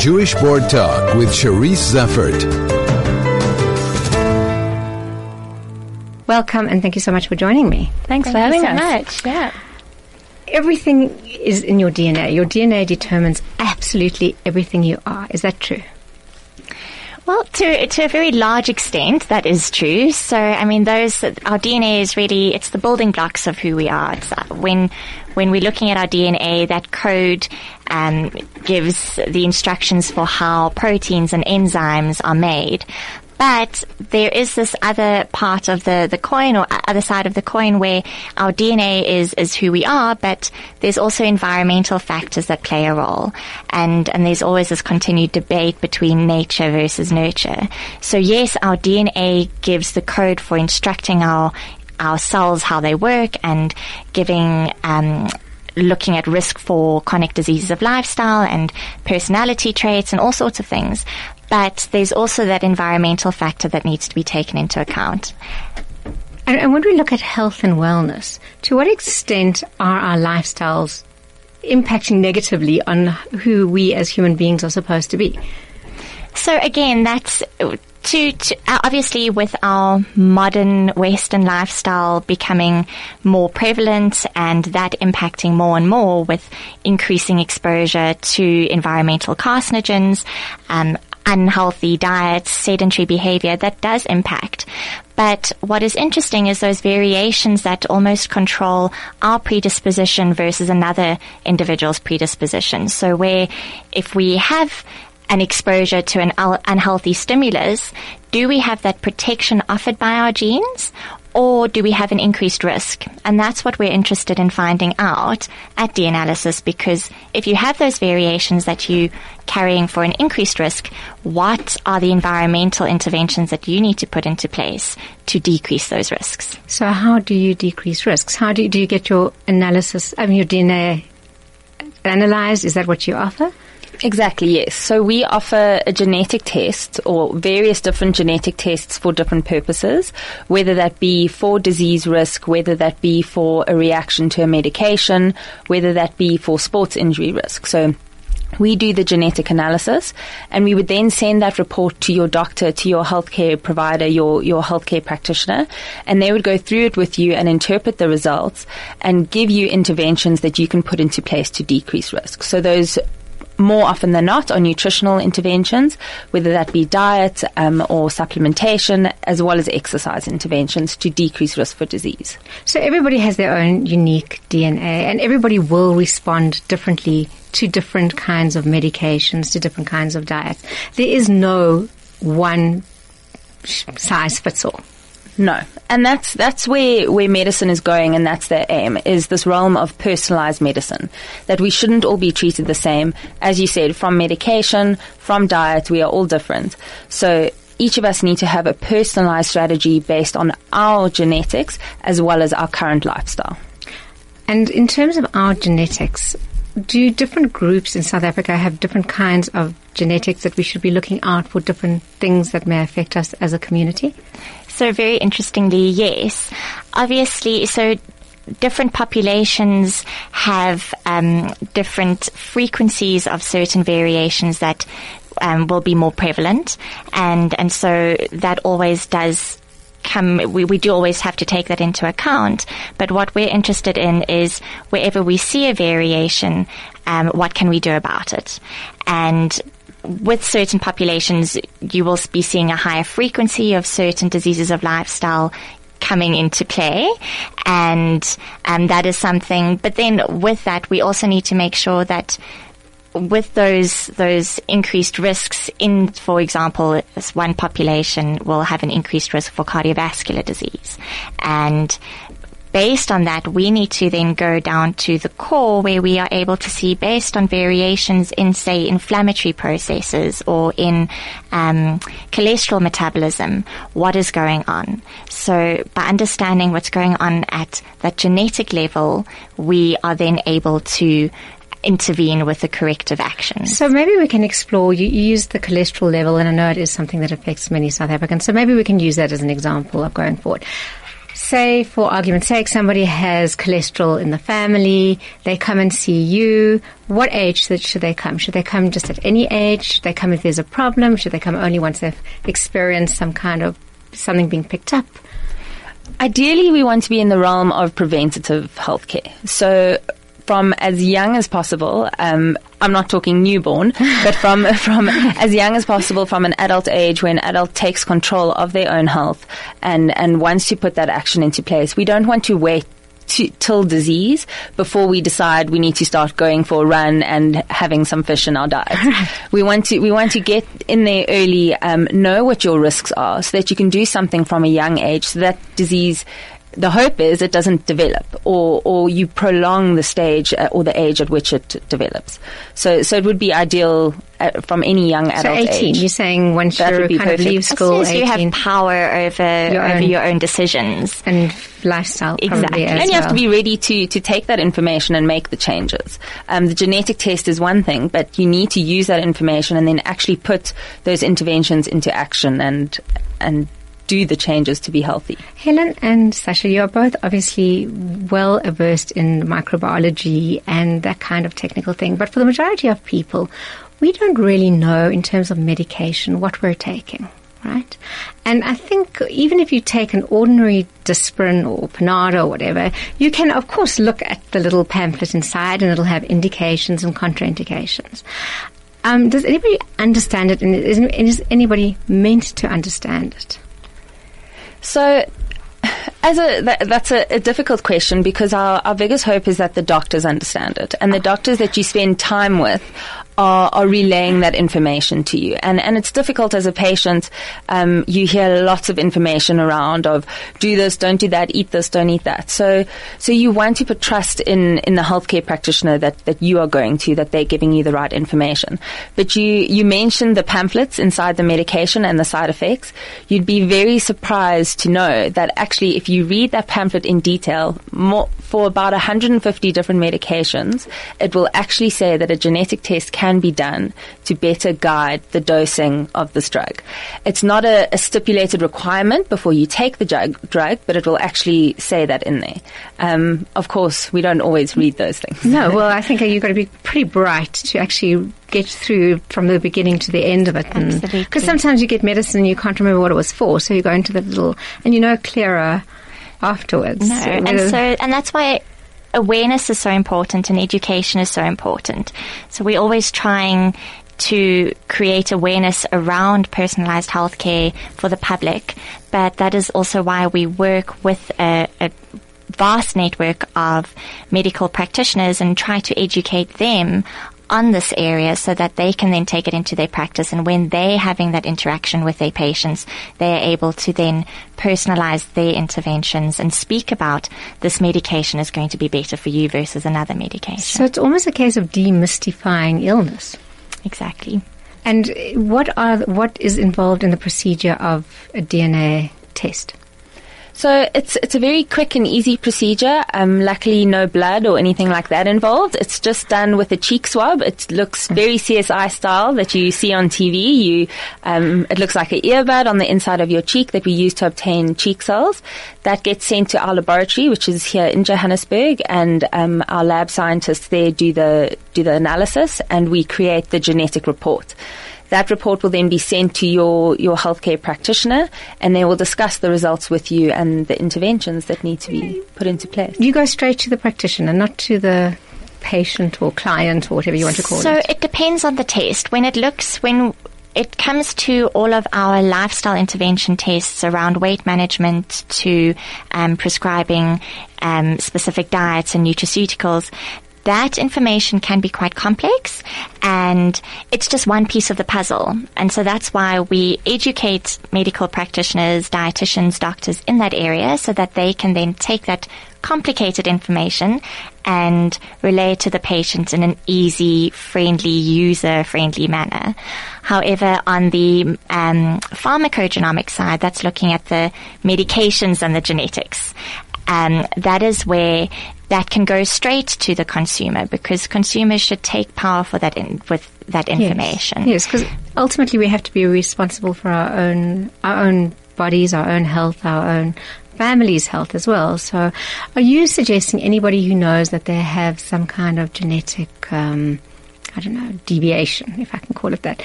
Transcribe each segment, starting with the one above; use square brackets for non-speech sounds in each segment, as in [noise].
Jewish Board Talk with Cherise Zeffert. Welcome and thank you so much for joining me. Thanks Thank for you having so us. much. Yeah. Everything is in your DNA. Your DNA determines absolutely everything you are. Is that true? Well, to to a very large extent, that is true. So, I mean, those our DNA is really it's the building blocks of who we are. It's uh, when when we're looking at our DNA, that code um, gives the instructions for how proteins and enzymes are made. But there is this other part of the, the coin or other side of the coin where our DNA is, is who we are, but there's also environmental factors that play a role. And, and there's always this continued debate between nature versus nurture. So yes, our DNA gives the code for instructing our, our cells how they work and giving, um, looking at risk for chronic diseases of lifestyle and personality traits and all sorts of things. But there's also that environmental factor that needs to be taken into account. And, and when we look at health and wellness, to what extent are our lifestyles impacting negatively on who we as human beings are supposed to be? So again, that's to, to obviously with our modern Western lifestyle becoming more prevalent and that impacting more and more with increasing exposure to environmental carcinogens, um, unhealthy diets, sedentary behavior, that does impact. But what is interesting is those variations that almost control our predisposition versus another individual's predisposition. So where if we have an exposure to an unhealthy stimulus, do we have that protection offered by our genes? Or do we have an increased risk? And that's what we're interested in finding out at D-analysis because if you have those variations that you're carrying for an increased risk, what are the environmental interventions that you need to put into place to decrease those risks? So how do you decrease risks? How do you, do you get your analysis, I mean your DNA analyzed? Is that what you offer? Exactly, yes. So we offer a genetic test or various different genetic tests for different purposes, whether that be for disease risk, whether that be for a reaction to a medication, whether that be for sports injury risk. So we do the genetic analysis and we would then send that report to your doctor, to your healthcare provider, your, your healthcare practitioner, and they would go through it with you and interpret the results and give you interventions that you can put into place to decrease risk. So those more often than not are nutritional interventions, whether that be diet um, or supplementation, as well as exercise interventions to decrease risk for disease. So everybody has their own unique DNA and everybody will respond differently to different kinds of medications, to different kinds of diets. There is no one size fits all. No, and that's that's where where medicine is going, and that's their aim is this realm of personalized medicine. That we shouldn't all be treated the same, as you said, from medication, from diet. We are all different, so each of us need to have a personalized strategy based on our genetics as well as our current lifestyle. And in terms of our genetics, do different groups in South Africa have different kinds of genetics that we should be looking out for different things that may affect us as a community? So very interestingly, yes. Obviously, so different populations have um, different frequencies of certain variations that um, will be more prevalent, and and so that always does come, we, we do always have to take that into account. But what we're interested in is wherever we see a variation, um, what can we do about it? And with certain populations, you will be seeing a higher frequency of certain diseases of lifestyle coming into play. And um, that is something but then with that we also need to make sure that with those those increased risks in for example this one population will have an increased risk for cardiovascular disease. And based on that we need to then go down to the core where we are able to see based on variations in say inflammatory processes or in um, cholesterol metabolism what is going on so by understanding what's going on at that genetic level we are then able to intervene with the corrective action. So maybe we can explore, you use the cholesterol level, and I know it is something that affects many South Africans, so maybe we can use that as an example of going forward. Say for argument's sake, somebody has cholesterol in the family, they come and see you. What age should they come? Should they come just at any age? Should they come if there's a problem? Should they come only once they've experienced some kind of something being picked up? Ideally, we want to be in the realm of preventative healthcare. So from as young as possible. Um, I'm not talking newborn, [laughs] but from from as young as possible, from an adult age, when adult takes control of their own health and and wants to put that action into place. We don't want to wait to, till disease before we decide we need to start going for a run and having some fish in our diet. [laughs] we want to we want to get in there early, um, know what your risks are, so that you can do something from a young age, so that disease the hope is it doesn't develop or, or you prolong the stage uh, or the age at which it develops. So, so it would be ideal uh, from any young adult so 18, age. you're saying once you kind perfect. of leave school, as as you have power over your, over own, your own decisions. And lifestyle exactly. and you well. have to be ready to, to take that information and make the changes. Um, the genetic test is one thing, but you need to use that information and then actually put those interventions into action and, and do the changes to be healthy. Helen and Sasha, you are both obviously well versed in microbiology and that kind of technical thing. But for the majority of people, we don't really know in terms of medication what we're taking right? And I think even if you take an ordinary Disprin or Panado or whatever, you can of course look at the little pamphlet inside and it'll have indications and contraindications. Um, does anybody understand it and is, is anybody meant to understand it? So, as a that, that's a, a, difficult question because our, our biggest hope is that the doctors understand it. And the doctors that you spend time with are, are relaying that information to you. And, and it's difficult as a patient. Um, you hear lots of information around of do this, don't do that, eat this, don't eat that. So, so you want to put trust in, in the healthcare practitioner that, that you are going to, that they're giving you the right information. But you, you mentioned the pamphlets inside the medication and the side effects. You'd be very surprised to know that actually if you read that pamphlet in detail, more, for about 150 different medications, it will actually say that a genetic test can be done to better guide the dosing of this drug. It's not a, a stipulated requirement before you take the drug, drug, but it will actually say that in there. Um, of course, we don't always read those things. No, [laughs] well, I think you've got to be pretty bright to actually get through from the beginning to the end of it. Because sometimes you get medicine and you can't remember what it was for, so you go into the little, and you know clearer afterwards. No, and so and that's why awareness is so important and education is so important. So we're always trying to create awareness around personalized healthcare for the public, but that is also why we work with a, a vast network of medical practitioners and try to educate them on this area so that they can then take it into their practice. And when they're having that interaction with their patients, they're able to then personalize their interventions and speak about this medication is going to be better for you versus another medication. So it's almost a case of demystifying illness. Exactly. And what are what is involved in the procedure of a DNA test? So it's it's a very quick and easy procedure. Um, luckily, no blood or anything like that involved. It's just done with a cheek swab. It looks very CSI style that you see on TV. You, um, it looks like an earbud on the inside of your cheek that we use to obtain cheek cells. That gets sent to our laboratory, which is here in Johannesburg, and um, our lab scientists there do the do the analysis, and we create the genetic report. That report will then be sent to your, your healthcare practitioner and they will discuss the results with you and the interventions that need to be put into place. You go straight to the practitioner, not to the patient or client or whatever you want to call so it. So it depends on the test. When it looks, when it comes to all of our lifestyle intervention tests around weight management to um, prescribing um, specific diets and nutraceuticals, that information can be quite complex and it's just one piece of the puzzle. And so that's why we educate medical practitioners, dietitians, doctors in that area so that they can then take that complicated information and relay it to the patient in an easy, friendly, user-friendly manner. However, on the um, pharmacogenomic side, that's looking at the medications and the genetics. Um, that is where that can go straight to the consumer because consumers should take power for that in, with that information. Yes, because yes, ultimately we have to be responsible for our own our own bodies, our own health, our own family's health as well. So, are you suggesting anybody who knows that they have some kind of genetic, um, I don't know, deviation, if I can call it that,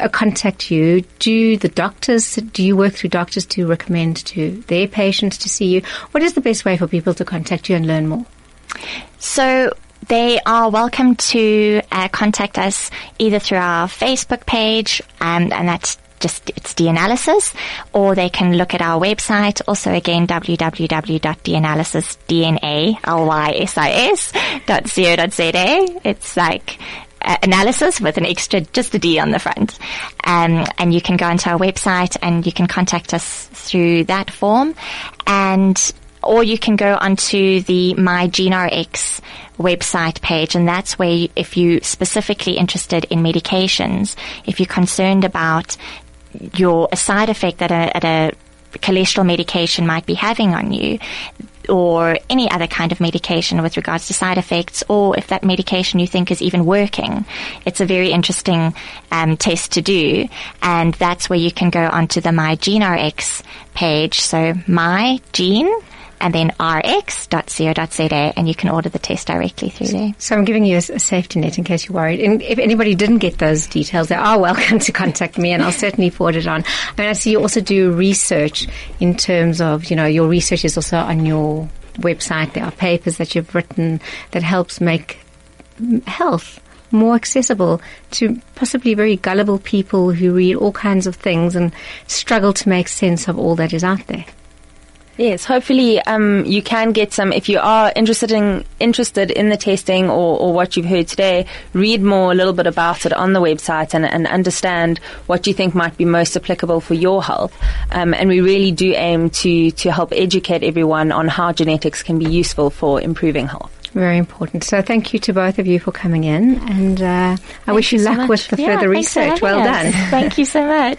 uh, contact you? Do the doctors, do you work through doctors to recommend to their patients to see you? What is the best way for people to contact you and learn more? So they are welcome to uh, contact us either through our Facebook page, um, and that's just it's D-Analysis, or they can look at our website. Also, again, www.danalysis.co.za. It's like uh, analysis with an extra, just a D on the front. Um, and you can go onto our website and you can contact us through that form. And, or you can go onto the My website page and that's where you, if you're specifically interested in medications, if you're concerned about your a side effect that a, a cholesterol medication might be having on you, or any other kind of medication with regards to side effects, or if that medication you think is even working. It's a very interesting um, test to do, and that's where you can go onto the My page. So My Gene and then rx.co.za and you can order the test directly through there. So I'm giving you a, a safety net in case you're worried. And if anybody didn't get those details, they are [laughs] welcome to contact me and I'll certainly forward it on. I mean, I see you also do research in terms of, you know, your research is also on your website. There are papers that you've written that helps make health more accessible to possibly very gullible people who read all kinds of things and struggle to make sense of all that is out there. Yes, hopefully um, you can get some. If you are interested in interested in the testing or, or what you've heard today, read more a little bit about it on the website and, and understand what you think might be most applicable for your health. Um, and we really do aim to to help educate everyone on how genetics can be useful for improving health. Very important. So thank you to both of you for coming in, and uh, I wish you, so luck much. with the Yeah, further research. Well us. done. Thank you so much. [laughs]